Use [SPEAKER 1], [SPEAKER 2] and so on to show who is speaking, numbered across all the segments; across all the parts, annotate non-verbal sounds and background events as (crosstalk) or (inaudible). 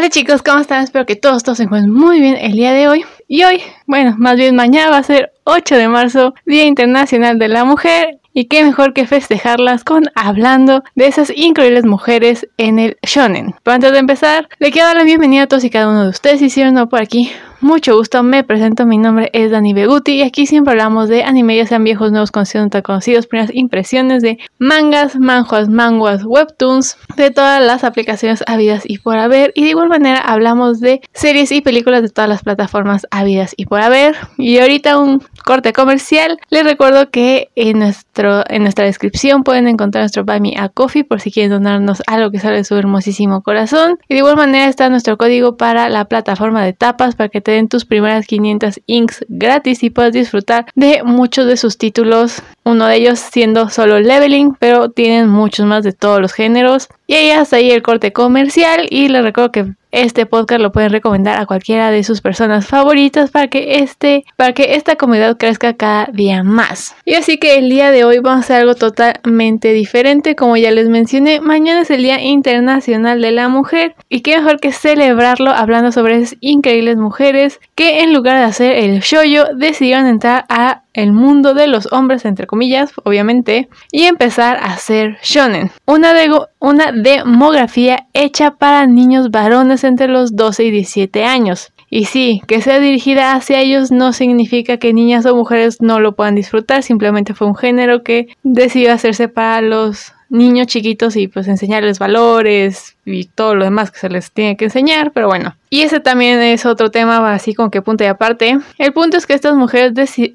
[SPEAKER 1] Hola chicos, ¿cómo están? Espero que todos, todos se encuentren muy bien el día de hoy. Y hoy, bueno, más bien mañana va a ser 8 de marzo, Día Internacional de la Mujer. Y qué mejor que festejarlas con hablando de esas increíbles mujeres en el shonen. Pero antes de empezar, le quiero dar la bienvenida a todos y cada uno de ustedes. Si no por aquí, mucho gusto, me presento, mi nombre es Dani Beguti y aquí siempre hablamos de anime, ya sean viejos, nuevos, conocidos, tan conocidos, primeras impresiones de mangas, manjuas, manguas, webtoons, de todas las aplicaciones habidas y por haber. Y de igual manera hablamos de series y películas de todas las plataformas habidas y por haber. Y ahorita un corte comercial. Les recuerdo que en, nuestro, en nuestra descripción pueden encontrar nuestro Buy Me a Coffee por si quieren donarnos algo que sale de su hermosísimo corazón. Y de igual manera está nuestro código para la plataforma de tapas para que te den tus primeras 500 inks gratis y puedas disfrutar de muchos de sus títulos. Uno de ellos siendo solo leveling, pero tienen muchos más de todos los géneros. Y ahí hasta ahí el corte comercial y les recuerdo que este podcast lo pueden recomendar a cualquiera de sus personas favoritas para que este, para que esta comunidad crezca cada día más. Y así que el día de hoy vamos a hacer algo totalmente diferente. Como ya les mencioné, mañana es el Día Internacional de la Mujer. Y qué mejor que celebrarlo hablando sobre esas increíbles mujeres que en lugar de hacer el shoyo decidieron entrar a el mundo de los hombres, entre comillas, obviamente, y empezar a hacer shonen. Una, una demografía hecha para niños varones entre los 12 y 17 años. Y sí, que sea dirigida hacia ellos no significa que niñas o mujeres no lo puedan disfrutar, simplemente fue un género que decidió hacerse para los niños chiquitos y pues enseñarles valores y todo lo demás que se les tiene que enseñar, pero bueno. Y ese también es otro tema así como que punto y aparte. El punto es que estas mujeres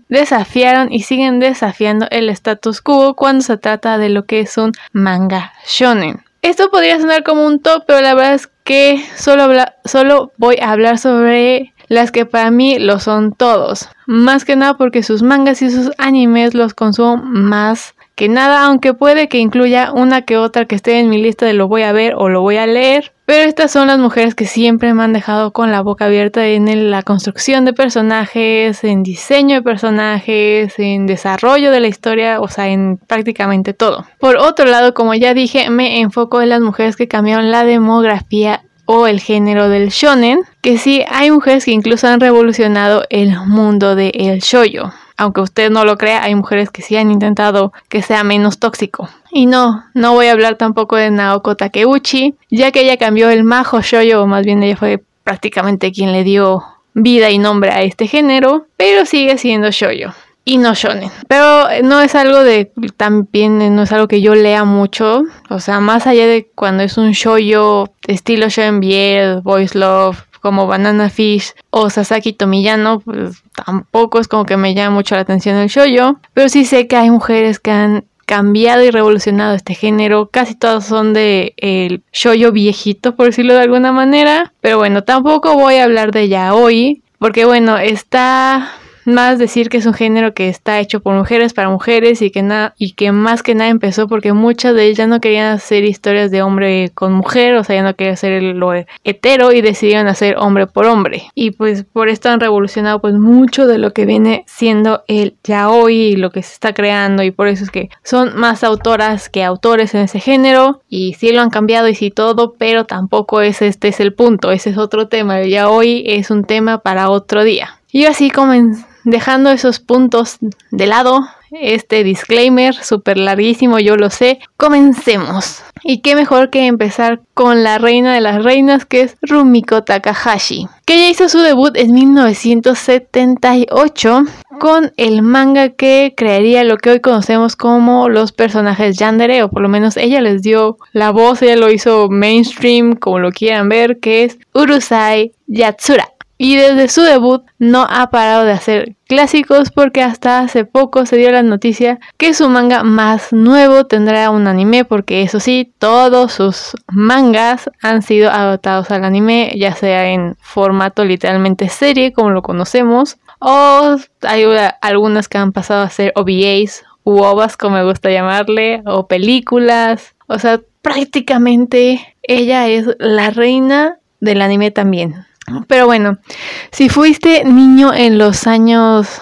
[SPEAKER 1] desafiaron y siguen desafiando el status quo cuando se trata de lo que es un manga shonen. Esto podría sonar como un top, pero la verdad es que solo, solo voy a hablar sobre las que para mí lo son todos. Más que nada porque sus mangas y sus animes los consumo más que nada, aunque puede que incluya una que otra que esté en mi lista de lo voy a ver o lo voy a leer. Pero estas son las mujeres que siempre me han dejado con la boca abierta en la construcción de personajes, en diseño de personajes, en desarrollo de la historia, o sea, en prácticamente todo. Por otro lado, como ya dije, me enfoco en las mujeres que cambiaron la demografía o el género del shonen, que sí hay mujeres que incluso han revolucionado el mundo del el shoyo aunque usted no lo crea, hay mujeres que sí han intentado que sea menos tóxico. Y no, no voy a hablar tampoco de Naoko Takeuchi, ya que ella cambió el majo shoyo, o más bien ella fue prácticamente quien le dio vida y nombre a este género, pero sigue siendo shoyo y no shonen. Pero no es algo de también no es algo que yo lea mucho, o sea, más allá de cuando es un shoyo estilo shonen biel, boys love, como Banana Fish o Sasaki Tomiyano, pues tampoco es como que me llama mucho la atención el shoyo, pero sí sé que hay mujeres que han cambiado y revolucionado este género. Casi todas son de el shoyo viejito, por decirlo de alguna manera. Pero bueno, tampoco voy a hablar de ella hoy, porque bueno, está más decir que es un género que está hecho por mujeres para mujeres y que nada y que más que nada empezó porque muchas de ellas no querían hacer historias de hombre con mujer, o sea, ya no querían hacer lo hetero y decidieron hacer hombre por hombre. Y pues por esto han revolucionado pues mucho de lo que viene siendo el yaoi y lo que se está creando y por eso es que son más autoras que autores en ese género y sí lo han cambiado y sí todo, pero tampoco es este es el punto, ese es otro tema. El yaoi es un tema para otro día. Y así comenzamos dejando esos puntos de lado, este disclaimer súper larguísimo, yo lo sé, comencemos. Y qué mejor que empezar con la reina de las reinas, que es Rumiko Takahashi, que ya hizo su debut en 1978 con el manga que crearía lo que hoy conocemos como los personajes yandere, o por lo menos ella les dio la voz, ella lo hizo mainstream, como lo quieran ver, que es Urusai Yatsura y desde su debut no ha parado de hacer clásicos porque hasta hace poco se dio la noticia que su manga más nuevo tendrá un anime porque eso sí, todos sus mangas han sido adaptados al anime, ya sea en formato literalmente serie como lo conocemos o hay algunas que han pasado a ser OVAs u OVAs como me gusta llamarle o películas, o sea, prácticamente ella es la reina del anime también. Pero bueno, si fuiste niño en los años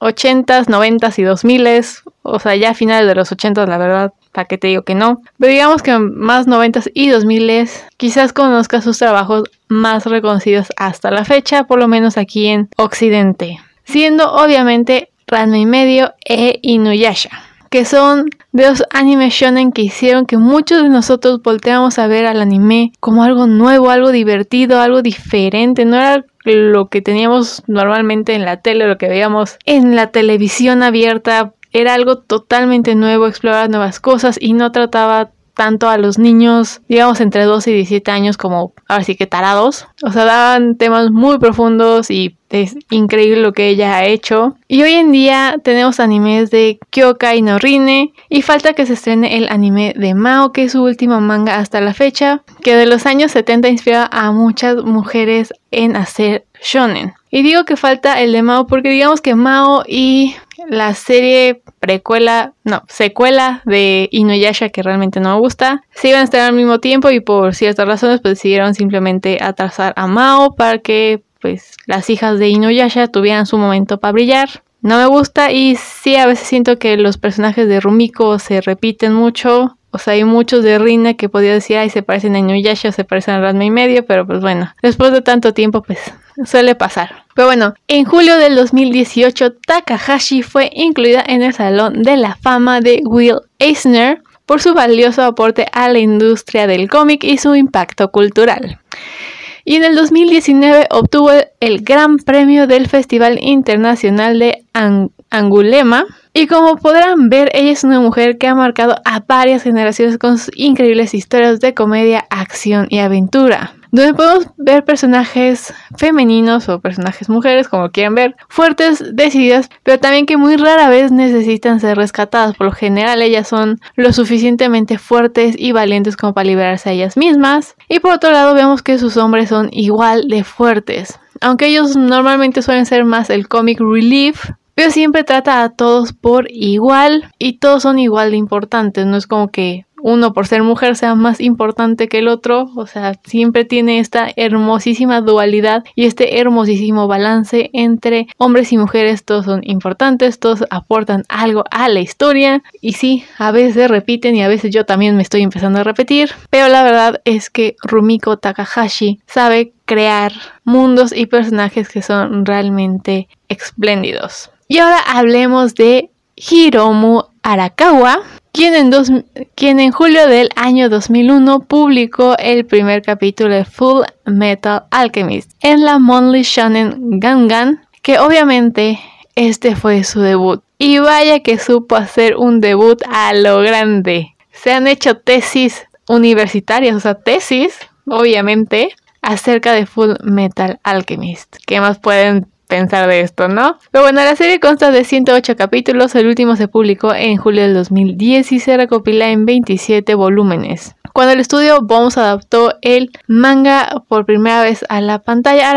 [SPEAKER 1] 80s, 90s y 2000s, o sea, ya a finales de los 80s, la verdad, para que te digo que no. Pero digamos que más 90s y 2000s, quizás conozca sus trabajos más reconocidos hasta la fecha, por lo menos aquí en Occidente. Siendo obviamente Ranma y medio e Inuyasha que son de los animes shonen que hicieron que muchos de nosotros volteamos a ver al anime como algo nuevo, algo divertido, algo diferente, no era lo que teníamos normalmente en la tele, lo que veíamos en la televisión abierta, era algo totalmente nuevo, explorar nuevas cosas y no trataba tanto a los niños, digamos, entre 12 y 17 años como ahora sí que tarados. O sea, daban temas muy profundos y es increíble lo que ella ha hecho. Y hoy en día tenemos animes de Kyokai no Rine y falta que se estrene el anime de Mao, que es su último manga hasta la fecha, que de los años 70 inspira a muchas mujeres en hacer shonen. Y digo que falta el de Mao porque digamos que Mao y la serie precuela, no, secuela de Inuyasha que realmente no me gusta, se iban a estar al mismo tiempo y por ciertas razones pues decidieron simplemente atrasar a Mao para que pues las hijas de Inuyasha tuvieran su momento para brillar. No me gusta y sí a veces siento que los personajes de Rumiko se repiten mucho. O sea, hay muchos de Rina que podía decir, ay, se parecen a Inuyasha, se parecen a Ranma y medio, pero pues bueno, después de tanto tiempo, pues suele pasar. Pero bueno, en julio del 2018, Takahashi fue incluida en el Salón de la Fama de Will Eisner por su valioso aporte a la industria del cómic y su impacto cultural. Y en el 2019 obtuvo el Gran Premio del Festival Internacional de Angulema. Y como podrán ver, ella es una mujer que ha marcado a varias generaciones con sus increíbles historias de comedia, acción y aventura donde podemos ver personajes femeninos o personajes mujeres, como quieran ver, fuertes, decididas, pero también que muy rara vez necesitan ser rescatadas. Por lo general, ellas son lo suficientemente fuertes y valientes como para liberarse a ellas mismas. Y por otro lado, vemos que sus hombres son igual de fuertes. Aunque ellos normalmente suelen ser más el comic relief, pero siempre trata a todos por igual y todos son igual de importantes. No es como que uno por ser mujer sea más importante que el otro, o sea, siempre tiene esta hermosísima dualidad y este hermosísimo balance entre hombres y mujeres, todos son importantes, todos aportan algo a la historia y sí, a veces repiten y a veces yo también me estoy empezando a repetir, pero la verdad es que Rumiko Takahashi sabe crear mundos y personajes que son realmente espléndidos. Y ahora hablemos de Hiromu Arakawa, quien en, en julio del año 2001 publicó el primer capítulo de Full Metal Alchemist en la Monthly Shonen Gangan, que obviamente este fue su debut. Y vaya que supo hacer un debut a lo grande. Se han hecho tesis universitarias, o sea, tesis, obviamente, acerca de Full Metal Alchemist. ¿Qué más pueden pensar de esto, ¿no? Pero bueno, la serie consta de 108 capítulos, el último se publicó en julio del 2010 y se recopila en 27 volúmenes. Cuando el estudio Bones adaptó el manga por primera vez a la pantalla,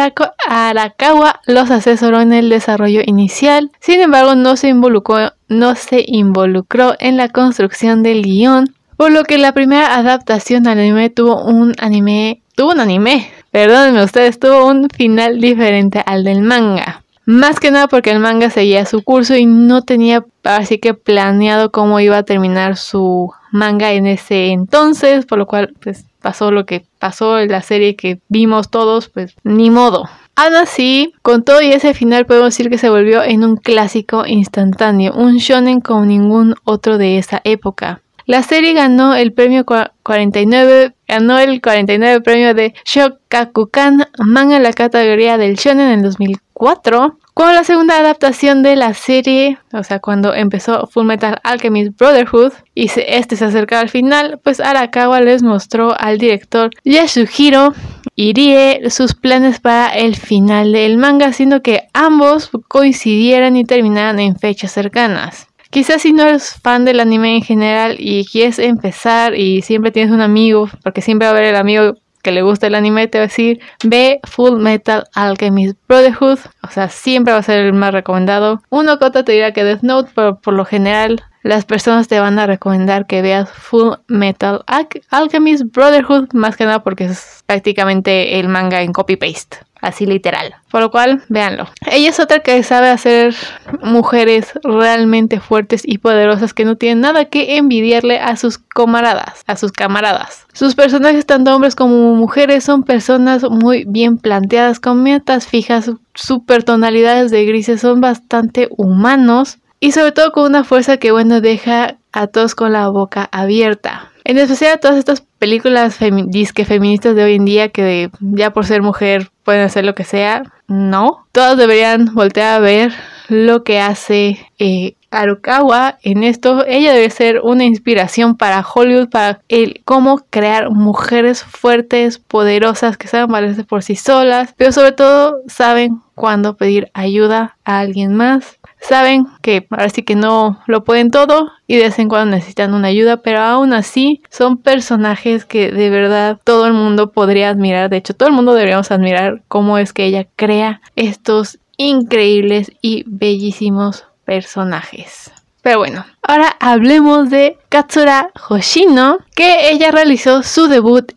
[SPEAKER 1] Arakawa los asesoró en el desarrollo inicial, sin embargo no se involucró, no se involucró en la construcción del guion, por lo que la primera adaptación al anime tuvo un anime, tuvo un anime Perdónenme ustedes, tuvo un final diferente al del manga. Más que nada porque el manga seguía su curso y no tenía así que planeado cómo iba a terminar su manga en ese entonces, por lo cual pues pasó lo que pasó en la serie que vimos todos, pues ni modo. Aún así, con todo y ese final podemos decir que se volvió en un clásico instantáneo, un shonen como ningún otro de esa época. La serie ganó el premio 49, ganó el 49 premio de Shokakukan manga en la categoría del shonen en el 2004. Con la segunda adaptación de la serie, o sea, cuando empezó Full Metal Alchemist Brotherhood y este se acercaba al final, pues Arakawa les mostró al director Yasuhiro Irie sus planes para el final del manga, haciendo que ambos coincidieran y terminaran en fechas cercanas. Quizás si no eres fan del anime en general y quieres empezar y siempre tienes un amigo, porque siempre va a haber el amigo que le gusta el anime, te va a decir, ve Full Metal Alchemist Brotherhood, o sea, siempre va a ser el más recomendado. Uno Kota te dirá que Death Note, pero por lo general las personas te van a recomendar que veas Full Metal Alchemist Brotherhood, más que nada porque es prácticamente el manga en copy-paste. Así literal. Por lo cual, véanlo. Ella es otra que sabe hacer mujeres realmente fuertes y poderosas que no tienen nada que envidiarle a sus camaradas, a sus camaradas. Sus personajes, tanto hombres como mujeres, son personas muy bien planteadas, con metas fijas, super tonalidades de grises, son bastante humanos y sobre todo con una fuerza que, bueno, deja a todos con la boca abierta. En especial todas estas películas disque feministas de hoy en día que ya por ser mujer pueden hacer lo que sea. No. Todos deberían voltear a ver lo que hace eh, Arukawa en esto. Ella debe ser una inspiración para Hollywood, para el cómo crear mujeres fuertes, poderosas, que saben valerse por sí solas, pero sobre todo saben cuándo pedir ayuda a alguien más saben que ahora sí que no lo pueden todo y de vez en cuando necesitan una ayuda, pero aún así son personajes que de verdad todo el mundo podría admirar. De hecho, todo el mundo deberíamos admirar cómo es que ella crea estos increíbles y bellísimos personajes. Pero bueno, ahora hablemos de Katsura Hoshino, que ella realizó su debut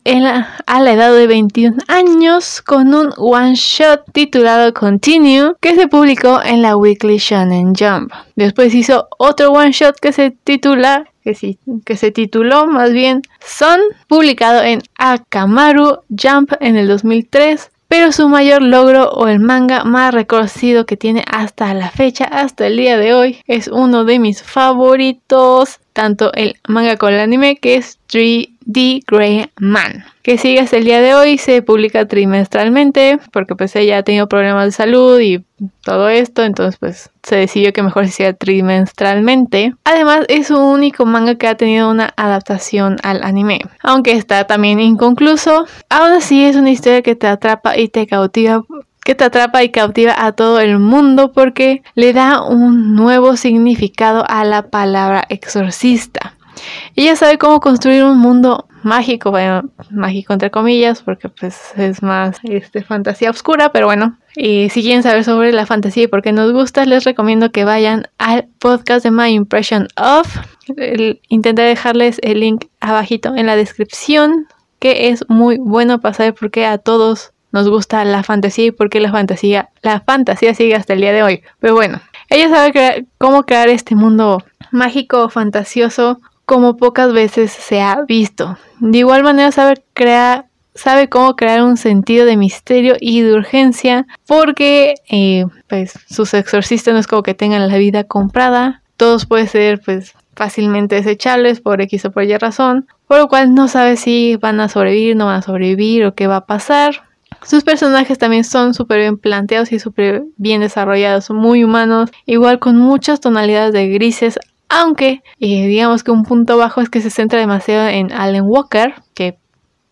[SPEAKER 1] a la edad de 21 años con un one shot titulado Continue, que se publicó en la Weekly Shonen Jump. Después hizo otro one shot que se titula que, que se tituló más bien Son, publicado en Akamaru Jump en el 2003 pero su mayor logro o el manga más reconocido que tiene hasta la fecha, hasta el día de hoy, es uno de mis favoritos, tanto el manga como el anime, que es 3D Grey Man que sigue hasta el día de hoy, se publica trimestralmente porque pues ella ha tenido problemas de salud y todo esto, entonces pues se decidió que mejor se trimestralmente. Además es su único manga que ha tenido una adaptación al anime, aunque está también inconcluso. Aún así es una historia que te atrapa y te cautiva que te atrapa y cautiva a todo el mundo porque le da un nuevo significado a la palabra exorcista. Ella sabe cómo construir un mundo mágico, bueno, mágico entre comillas, porque pues es más este, fantasía oscura, pero bueno. Y si quieren saber sobre la fantasía y por qué nos gusta, les recomiendo que vayan al podcast de My Impression of. intenté dejarles el link abajito en la descripción, que es muy bueno para saber por qué a todos nos gusta la fantasía y por qué la fantasía, la fantasía sigue hasta el día de hoy. Pero bueno, ella sabe cómo crear este mundo mágico, fantasioso, como pocas veces se ha visto. De igual manera sabe crear sabe cómo crear un sentido de misterio y de urgencia porque eh, pues sus exorcistas no es como que tengan la vida comprada todos pueden ser pues fácilmente desechables por X o por Y razón por lo cual no sabe si van a sobrevivir no van a sobrevivir o qué va a pasar sus personajes también son súper bien planteados y súper bien desarrollados, muy humanos, igual con muchas tonalidades de grises, aunque eh, digamos que un punto bajo es que se centra demasiado en Alan Walker, que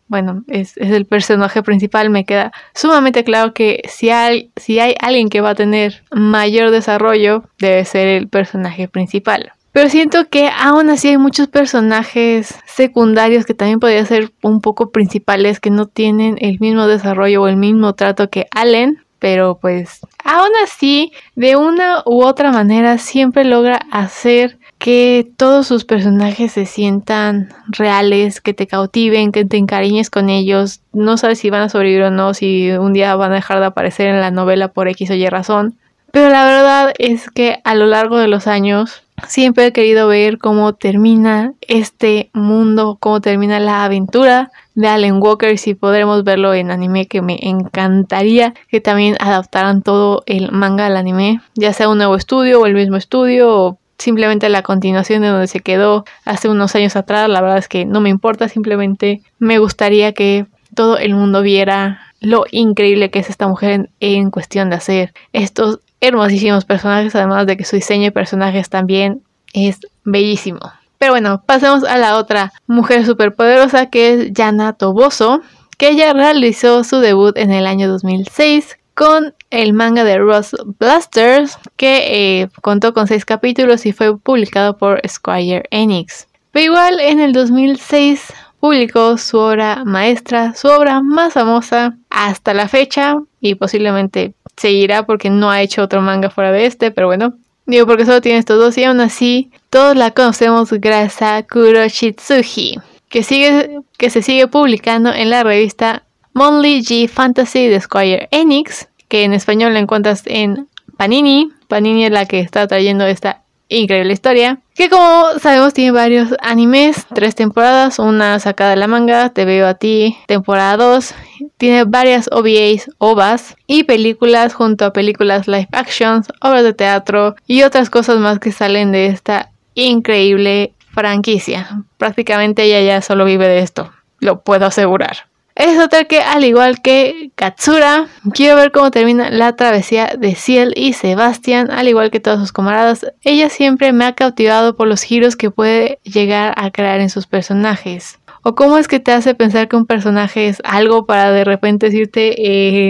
[SPEAKER 1] bueno, es, el personaje principal, me queda sumamente claro que si si hay alguien que va a tener mayor desarrollo, debe ser el personaje principal. Pero siento que aún así hay muchos personajes secundarios que también podrían ser un poco principales que no tienen el mismo desarrollo o el mismo trato que Allen. Pero pues aún así, de una u otra manera, siempre logra hacer que todos sus personajes se sientan reales, que te cautiven, que te encariñes con ellos. No sabes si van a sobrevivir o no, si un día van a dejar de aparecer en la novela por X o Y razón. Pero la verdad es que a lo largo de los años siempre he querido ver cómo termina este mundo, cómo termina la aventura de Allen Walker, si podremos verlo en anime, que me encantaría que también adaptaran todo el manga al anime, ya sea un nuevo estudio o el mismo estudio o simplemente la continuación de donde se quedó hace unos años atrás, la verdad es que no me importa, simplemente me gustaría que todo el mundo viera lo increíble que es esta mujer en, cuestión de hacer estos hermosísimos personajes, además de que su diseño de personajes también es bellísimo. Pero bueno, pasemos a la otra mujer superpoderosa que es Yana Toboso, que ella realizó su debut en el año 2006 con el manga de Ross Blasters, que eh, contó con seis capítulos y fue publicado por Squire Enix. Pero igual en el 2006 publicó su obra maestra, su obra más famosa hasta la fecha y posiblemente seguirá porque no ha hecho otro manga fuera de este, pero bueno, digo porque solo tiene estos dos y aún así todos la conocemos gracias a Kuro Shitsuji, que, sigue, que se sigue publicando en la revista Monthly G Fantasy de Squire Enix, que en español la encuentras en Panini. Panini es la que está trayendo esta increíble historia. Que como sabemos tiene varios animes, tres temporadas, una sacada de la manga, Te veo a ti, temporada 2. Tiene varias OVAs, OVAs y películas junto a películas live actions, obras de teatro y otras cosas más que salen de esta increíble franquicia. Prácticamente ella ya solo vive de esto, lo puedo asegurar. Es otra que, al igual que Katsura, quiero ver cómo termina la travesía de Ciel y Sebastian, al igual que todos sus camaradas. Ella siempre me ha cautivado por los giros que puede llegar a crear en sus personajes. ¿O cómo es que te hace pensar que un personaje es algo para de repente decirte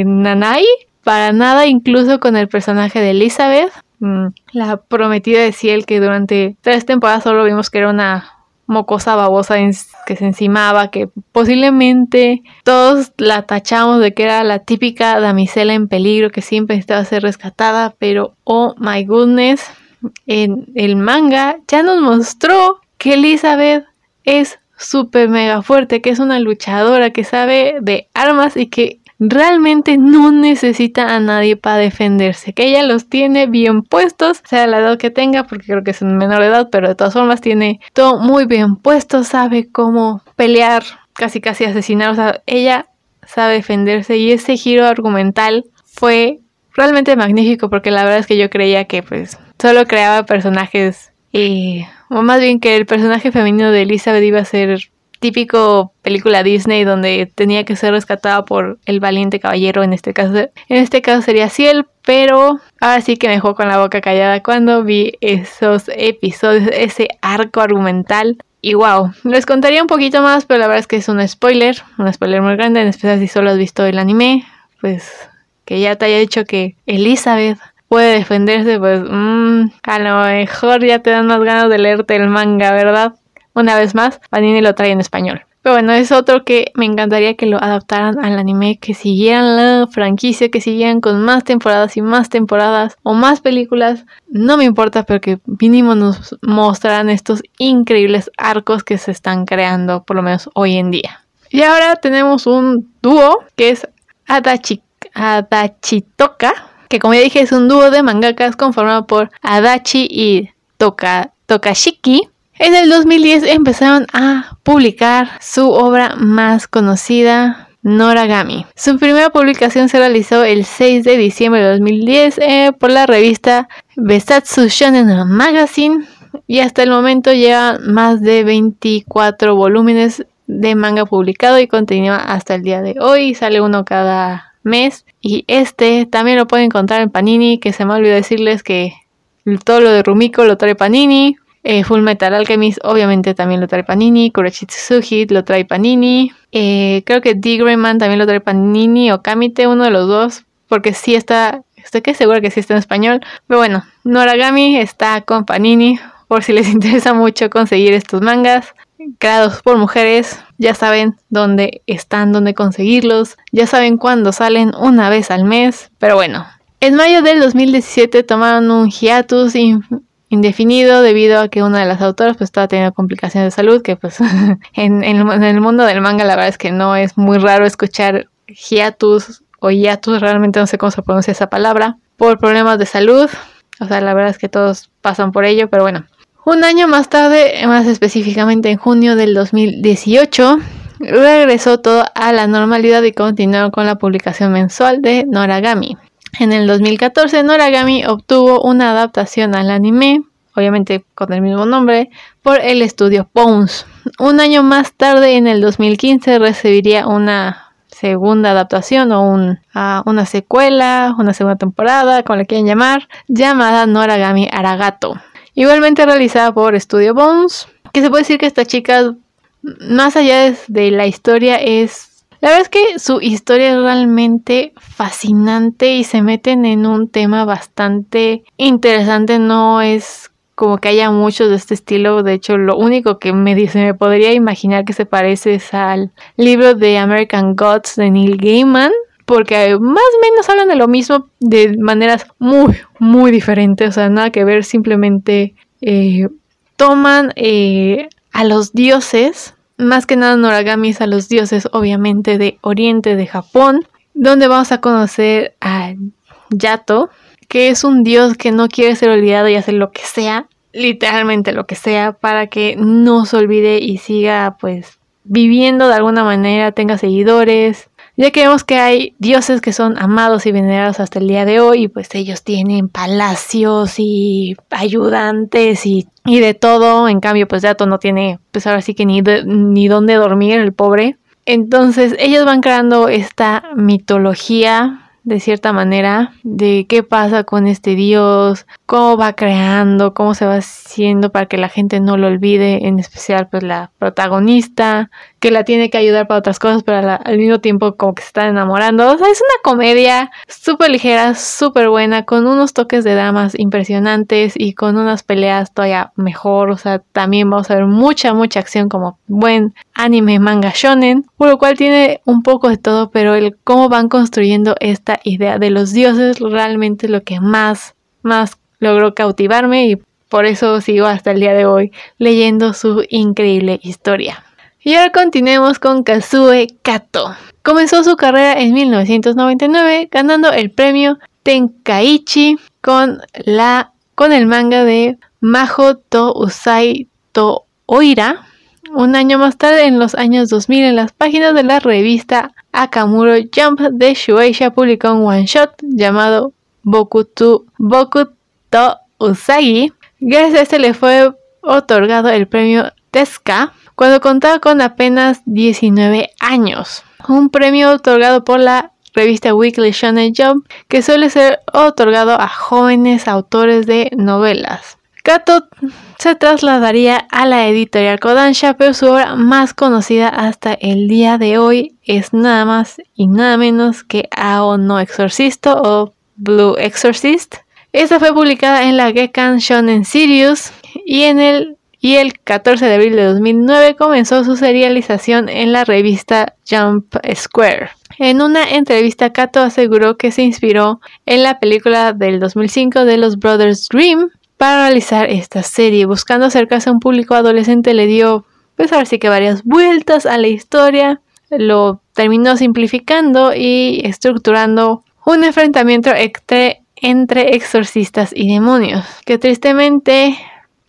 [SPEAKER 1] eh, Nanai? Para nada, incluso con el personaje de Elizabeth, mm, la prometida de Ciel, que durante tres temporadas solo vimos que era una mocosa babosa que se encimaba, que posiblemente todos la tachamos de que era la típica damisela en peligro que siempre necesitaba ser rescatada, pero oh my goodness, en el manga ya nos mostró que Elizabeth es súper mega fuerte, que es una luchadora, que sabe de armas y que realmente no necesita a nadie para defenderse, que ella los tiene bien puestos, sea la edad que tenga, porque creo que es en menor edad, pero de todas formas tiene todo muy bien puesto, sabe cómo pelear, casi casi asesinar, o sea, ella sabe defenderse y ese giro argumental fue realmente magnífico porque la verdad es que yo creía que pues solo creaba personajes y o más bien que el personaje femenino de Elizabeth iba a ser típico película Disney donde tenía que ser rescatada por el valiente caballero, en este caso, en este caso sería Ciel, pero ahora sí que me dejó con la boca callada cuando vi esos episodios, ese arco argumental. Y wow, les contaría un poquito más, pero la verdad es que es un spoiler, un spoiler muy grande, en especial si solo has visto el anime, pues que ya te haya dicho que Elizabeth puede defenderse, pues mmm, a lo mejor ya te dan más ganas de leerte el manga, ¿verdad? Una vez más, Panini lo trae en español. Pero bueno, es otro que me encantaría que lo adaptaran al anime, que siguieran la franquicia, que siguieran con más temporadas y más temporadas o más películas. No me importa, pero que mínimo nos mostraran estos increíbles arcos que se están creando, por lo menos hoy en día. Y ahora tenemos un dúo que es Adachi, Adachitoka, que como ya dije es un dúo de mangakas conformado por Adachi y Toka, Tokashiki en el 2010 empezaron a publicar su obra más conocida, Noragami. Su primera publicación se realizó el 6 de diciembre de 2010 eh, por la revista Besatsu Shonen Magazine y hasta el momento lleva más de 24 volúmenes de manga publicado y continúa hasta el día de hoy. Sale uno cada mes y este también lo pueden encontrar en Panini, que se me olvidó decirles que todo lo de Rumiko lo trae Panini. Eh, Full Metal Alchemist obviamente también lo trae Panini. Kuroshi Hit lo trae Panini. Eh, creo que D. Greyman también lo trae Panini o Kamite, uno de los dos. Porque sí está, estoy que seguro que sí está en español. Pero bueno, Noragami está con Panini. Por si les (laughs) interesa mucho conseguir estos mangas creados por mujeres, ya saben dónde están, dónde conseguirlos, ya saben cuándo salen una vez al mes, pero bueno. En mayo del 2017 tomaron un hiatus indefinido debido a que una de las autoras pues estaba teniendo complicaciones de salud que pues (laughs) en, el mundo del manga la verdad es que no es muy raro escuchar hiatus o hiatus, realmente no sé cómo se pronuncia esa palabra, por problemas de salud. O sea, la verdad es que todos pasan por ello, pero bueno. Un año más tarde, más específicamente en junio del 2018, regresó todo a la normalidad y continuaron con la publicación mensual de Noragami. En el 2014, Noragami obtuvo una adaptación al anime, obviamente con el mismo nombre, por el estudio Bones. Un año más tarde, en el 2015, recibiría una segunda adaptación o una secuela, una segunda temporada, como le quieran llamar, llamada Noragami Aragato. Igualmente realizada por Studio Bones, que se puede decir que esta chica, más allá de la historia, es la verdad es que su historia es realmente fascinante y se meten en un tema bastante interesante. No es como que haya muchos de este estilo. De hecho, lo único que me dice, me podría imaginar que se parece es al libro de American Gods de Neil Gaiman. Porque más o menos hablan de lo mismo de maneras muy, muy diferentes. O sea, nada que ver, simplemente eh, toman eh, a los dioses más que nada Noragamis a los dioses obviamente de Oriente, de Japón, donde vamos a conocer a Yato, que es un dios que no quiere ser olvidado y hacer lo que sea, literalmente lo que sea, para que no se olvide y siga pues viviendo de alguna manera, tenga seguidores, ya que vemos que hay dioses que son amados y venerados hasta el día de hoy, pues ellos tienen palacios y ayudantes y, y de todo, en cambio pues Yato no tiene, pues ahora sí que ni, ni dónde dormir el pobre. Entonces ellos van creando esta mitología de cierta manera de qué pasa con este dios, cómo va creando, cómo se va haciendo para que la gente no lo olvide, en especial pues la protagonista, que la tiene que ayudar para otras cosas, pero al mismo tiempo como que se están enamorando. O sea, es una comedia súper ligera, súper buena, con unos toques de damas impresionantes y con unas peleas todavía mejor. O sea, también vamos a ver mucha, mucha acción como buen anime manga shonen, por lo cual tiene un poco de todo, pero el cómo van construyendo esta idea de los dioses realmente lo que más, más logró cautivarme y por eso sigo hasta el día de hoy leyendo su increíble historia. Y ahora continuemos con Kazue Kato. Comenzó su carrera en 1999 ganando el premio Tenkaichi con, la, con el manga de Maho to Usai to Oira. Un año más tarde, en los años 2000, en las páginas de la revista Akamuro Jump de Shueisha publicó un one shot llamado Boku to, Boku to Usagi. Gracias a este le fue otorgado el premio Tezuka cuando contaba con apenas 19 años. Un premio otorgado por la revista Weekly Shonen Jump que suele ser otorgado a jóvenes autores de novelas. Kato se trasladaría a la editorial Kodansha, pero su obra más conocida hasta el día de hoy es nada más y nada menos que Ao no Exorcisto o Blue Exorcist. Esta fue publicada en la Gekkan Shonen Sirius y en el y el 14 de abril de 2009 comenzó su serialización en la revista Jump Square. En una entrevista, Kato aseguró que se inspiró en la película del 2005 de los Brothers Dream para realizar esta serie. Buscando acercarse a un público adolescente, le dio, pues ahora sí que varias vueltas a la historia. Lo terminó simplificando y estructurando un enfrentamiento entre, entre exorcistas y demonios, que tristemente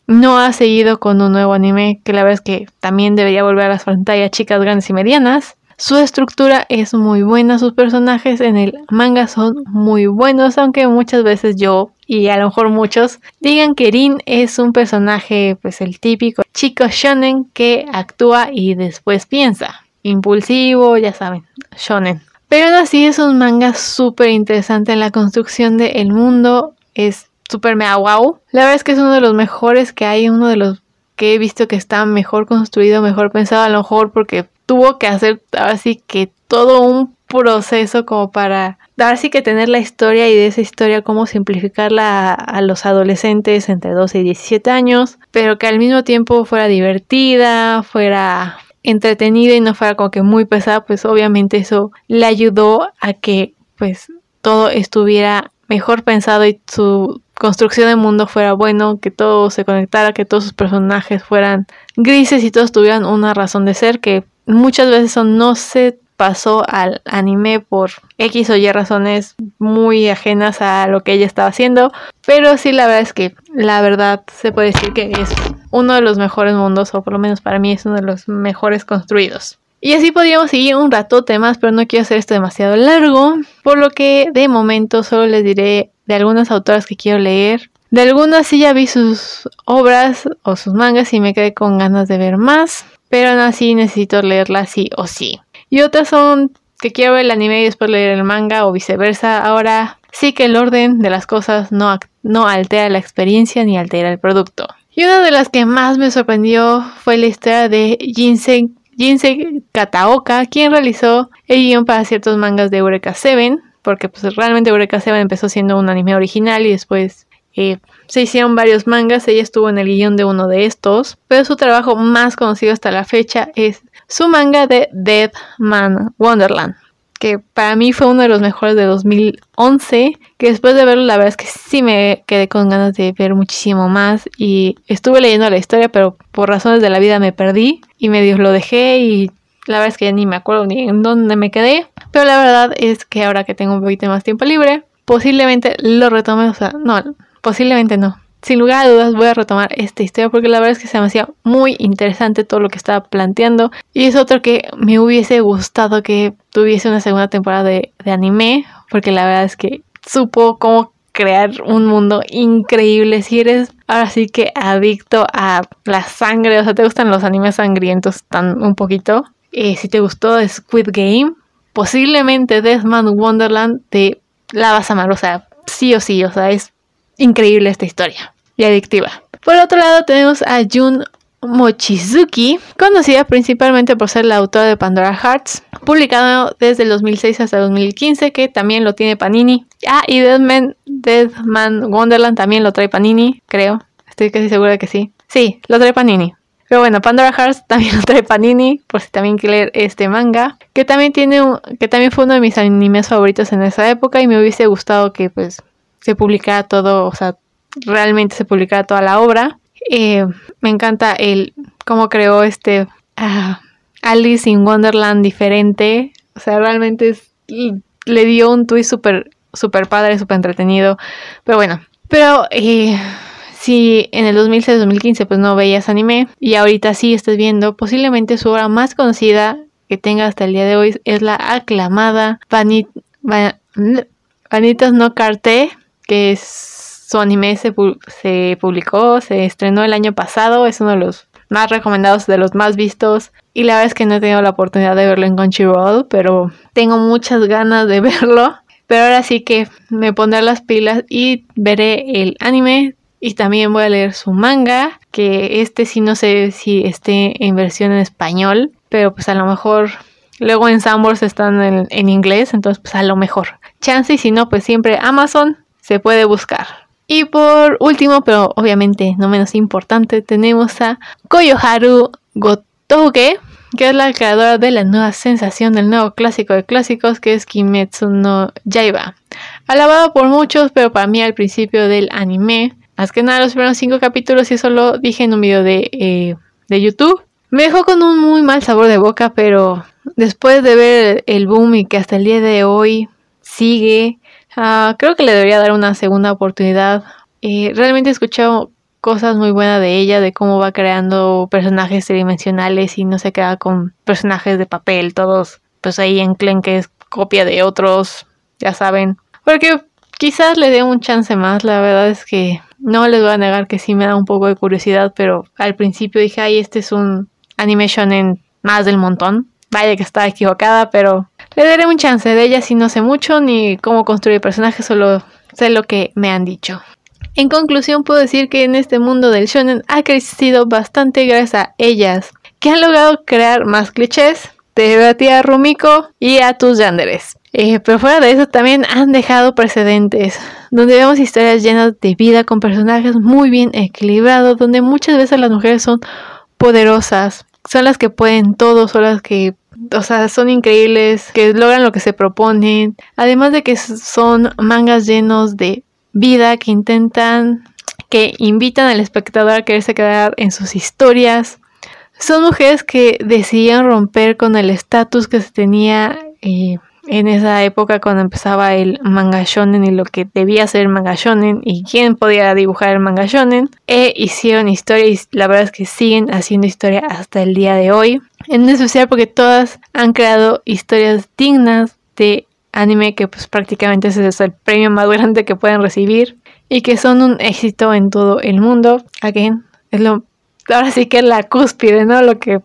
[SPEAKER 1] no ha seguido con un nuevo anime, que la verdad es que también debería volver a las pantallas chicas grandes y medianas. Su estructura es muy buena, sus personajes en el manga son muy buenos, aunque muchas veces yo y a lo mejor muchos digan que Rin es un personaje, pues el típico chico shonen que actúa y después piensa. Impulsivo, ya saben, shonen. Pero aún así es un manga súper interesante en la construcción del mundo. Es super mega wow. La verdad es que es uno de los mejores que hay, uno de los que he visto que está mejor construido, mejor pensado, a lo mejor porque tuvo que hacer así que todo un proceso como para dar sí que tener la historia y de esa historia cómo simplificarla a, a, los adolescentes entre 12 y 17 años, pero que al mismo tiempo fuera divertida, fuera entretenida y no fuera como que muy pesada, pues obviamente eso le ayudó a que pues todo estuviera mejor pensado y su construcción de mundo fuera bueno, que todo se conectara, que todos sus personajes fueran grises y todos tuvieran una razón de ser, que muchas veces eso no se pasó al anime por X o Y razones muy ajenas a lo que ella estaba haciendo, pero sí la verdad es que la verdad se puede decir que es uno de los mejores mundos, o por lo menos para mí es uno de los mejores construidos. Y así podríamos seguir un ratote más, pero no quiero hacer esto demasiado largo, por lo que de momento solo les diré de algunas autoras que quiero leer. De algunas sí ya vi sus obras o sus mangas y me quedé con ganas de ver más, pero aún así necesito leerlas sí o sí. Y otras son que quiero ver el anime y después leer el manga o viceversa. Ahora sí que el orden de las cosas no, no altera la experiencia ni altera el producto. Y una de las que más me sorprendió fue la historia de Jinsei, Jinsei Kataoka, quien realizó el guion para ciertos mangas de Eureka 7 porque pues realmente Eureka Seven empezó siendo un anime original y después eh, se hicieron varios mangas, ella estuvo en el guion de uno de estos, pero su trabajo más conocido hasta la fecha es su manga de Dead Man Wonderland, que para mí fue uno de los mejores de 2011, que después de verlo la verdad es que sí me quedé con ganas de ver muchísimo más y estuve leyendo la historia, pero por razones de la vida me perdí y medio lo dejé y la verdad es que ya ni me acuerdo ni en dónde me quedé, pero la verdad es que ahora que tengo un poquito más tiempo libre, posiblemente lo retome, o sea, no, posiblemente no, sin lugar a dudas voy a retomar esta historia porque la verdad es que se me hacía muy interesante todo lo que estaba planteando. Y es otro que me hubiese gustado que tuviese una segunda temporada de, anime porque la verdad es que supo cómo crear un mundo increíble. Si eres ahora sí que adicto a la sangre o sea te gustan los animes sangrientos tan un poquito eh, si te gustó Squid Game posiblemente Deathman Wonderland te la vas a amar o sea sí o sí o sea es increíble esta historia y adictiva. Por otro lado tenemos a Jun Mochizuki, conocida principalmente por ser la autora de Pandora Hearts, publicado desde el 2006 hasta el 2015, que también lo tiene Panini. Ah, y Deadman, Deadman Wonderland también lo trae Panini, creo. Estoy casi segura que sí. Sí, lo trae Panini. Pero bueno, Pandora Hearts (laughs) también lo trae Panini, por si también quiere leer este manga, que también tiene que también fue uno de mis animes favoritos en esa época y me hubiese gustado que pues se publicara todo, o sea, realmente se publicara toda la obra. Eh, me encanta el cómo creó este ah, Alice in Wonderland diferente. O sea, realmente le dio un twist súper super padre, súper entretenido. Pero bueno, pero eh, si en el 2006-2015 pues no veías anime y ahorita sí estás viendo, posiblemente su obra más conocida que tenga hasta el día de hoy es la aclamada Vanit, Vanitas no Carte que su anime se, se publicó, se estrenó el año pasado, es uno de los más recomendados, de los más vistos. Y la verdad es que no he tenido la oportunidad de verlo en Crunchyroll, pero tengo muchas ganas de (laughs) verlo. Pero ahora sí que me pondré las pilas y veré el anime. Y también voy a leer su manga, que este sí no sé si esté en versión en español, pero pues a lo mejor luego en Sambors están en, en inglés, entonces pues a lo mejor. Chance y si no, pues siempre Amazon se puede buscar. Y por último, pero obviamente no menos importante, tenemos a Koyoharu Gotouge, que es la creadora de la nueva sensación del nuevo clásico de clásicos, que es Kimetsu no Yaiba. Alabado por muchos, pero para mí al principio del anime, más que nada los primeros cinco capítulos, y eso lo dije en un video de, eh, de YouTube, me dejó con un muy mal sabor de boca, pero después de ver el boom y que hasta el día de hoy sigue, Ah, creo que le debería dar una segunda oportunidad. Eh, realmente he escuchado cosas muy buenas de ella, de cómo va creando personajes tridimensionales y no se queda con personajes de papel, todos pues ahí en que es copia de otros, ya saben. Porque quizás le dé un chance más, la verdad es que no les voy a negar que sí me da un poco de curiosidad, pero al principio dije, ay, este es un animation en más del montón. Vaya que estaba equivocada, pero le daré un chance de ella si no sé mucho ni cómo construir personajes, solo sé lo que me han dicho. En conclusión, puedo decir que en este mundo del shonen ha crecido bastante gracias a ellas, que han logrado crear más clichés, de a ti a Rumiko y a tus yanderes. Eh, pero fuera de eso también han dejado precedentes, donde vemos historias llenas de vida con personajes muy bien equilibrados, donde muchas veces las mujeres son poderosas, son las que pueden todo, son las que o sea, son increíbles, que logran lo que se proponen, además de que son mangas llenos de vida que intentan, que invitan al espectador a quererse quedar en sus historias. Son mujeres que decidían romper con el estatus que se tenía eh, en esa época cuando empezaba el manga shonen y lo que debía ser el manga shonen y quién podía dibujar el manga shonen. E hicieron historia y la verdad es que siguen haciendo historia hasta el día de hoy. En especial porque todas han creado historias dignas de anime que pues prácticamente ese es el premio más (laughs) grande que pueden recibir y que son un éxito en todo el mundo. Again, es lo ahora sí que es la cúspide, ¿no? Lo que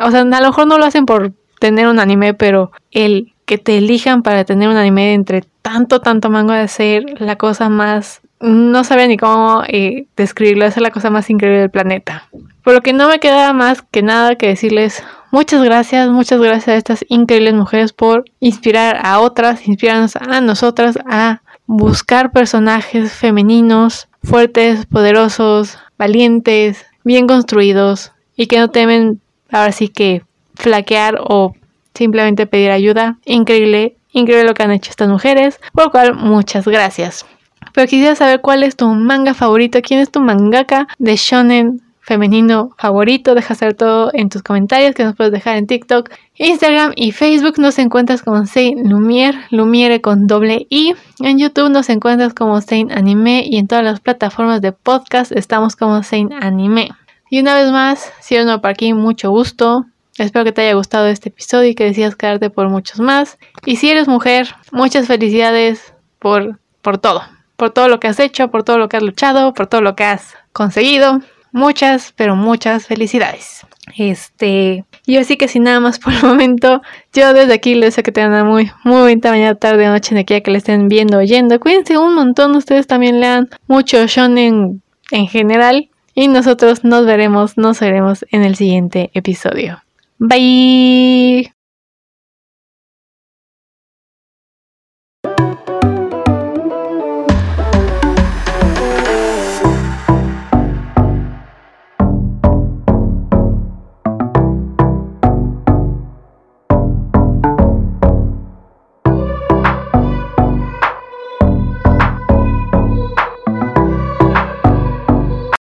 [SPEAKER 1] o sea, a lo mejor no lo hacen por tener un anime, pero el que te elijan para tener un anime entre tanto, tanto mango de ser la cosa más... No sabía ni cómo eh, describirlo, es la cosa más increíble del planeta. Por lo que no me queda más que nada que decirles muchas gracias, muchas gracias a estas increíbles mujeres por inspirar a otras, inspirarnos a nosotras a buscar personajes femeninos, fuertes, poderosos, valientes, bien construidos y que no temen ahora sí que flaquear o simplemente pedir ayuda. Increíble, increíble lo que han hecho estas mujeres, por lo cual muchas gracias. Pero quisiera saber cuál es tu manga favorito, quién es tu mangaka de shonen femenino favorito. Deja saber todo en tus comentarios que nos puedes dejar en TikTok, Instagram y Facebook. Nos encuentras como Saint Lumiere, Lumiere con doble I. En YouTube nos encuentras como Saint Anime y en todas las plataformas de podcast estamos como Saint Anime. Y una vez más, si eres nuevo aquí, mucho gusto. Espero que te haya gustado este episodio y que decidas quedarte por muchos más. Y si eres mujer, muchas felicidades por, por todo. Por todo lo que has hecho, por todo lo que has luchado, por todo lo que has conseguido. Muchas, pero muchas felicidades. Este, y así que sin nada más por el momento, yo desde aquí les deseo que tengan muy, muy bonita mañana, tarde, noche, en aquí que le estén viendo, oyendo. Cuídense un montón, ustedes también lean mucho shonen en general. Y nosotros nos veremos, nos veremos en el siguiente episodio. Bye.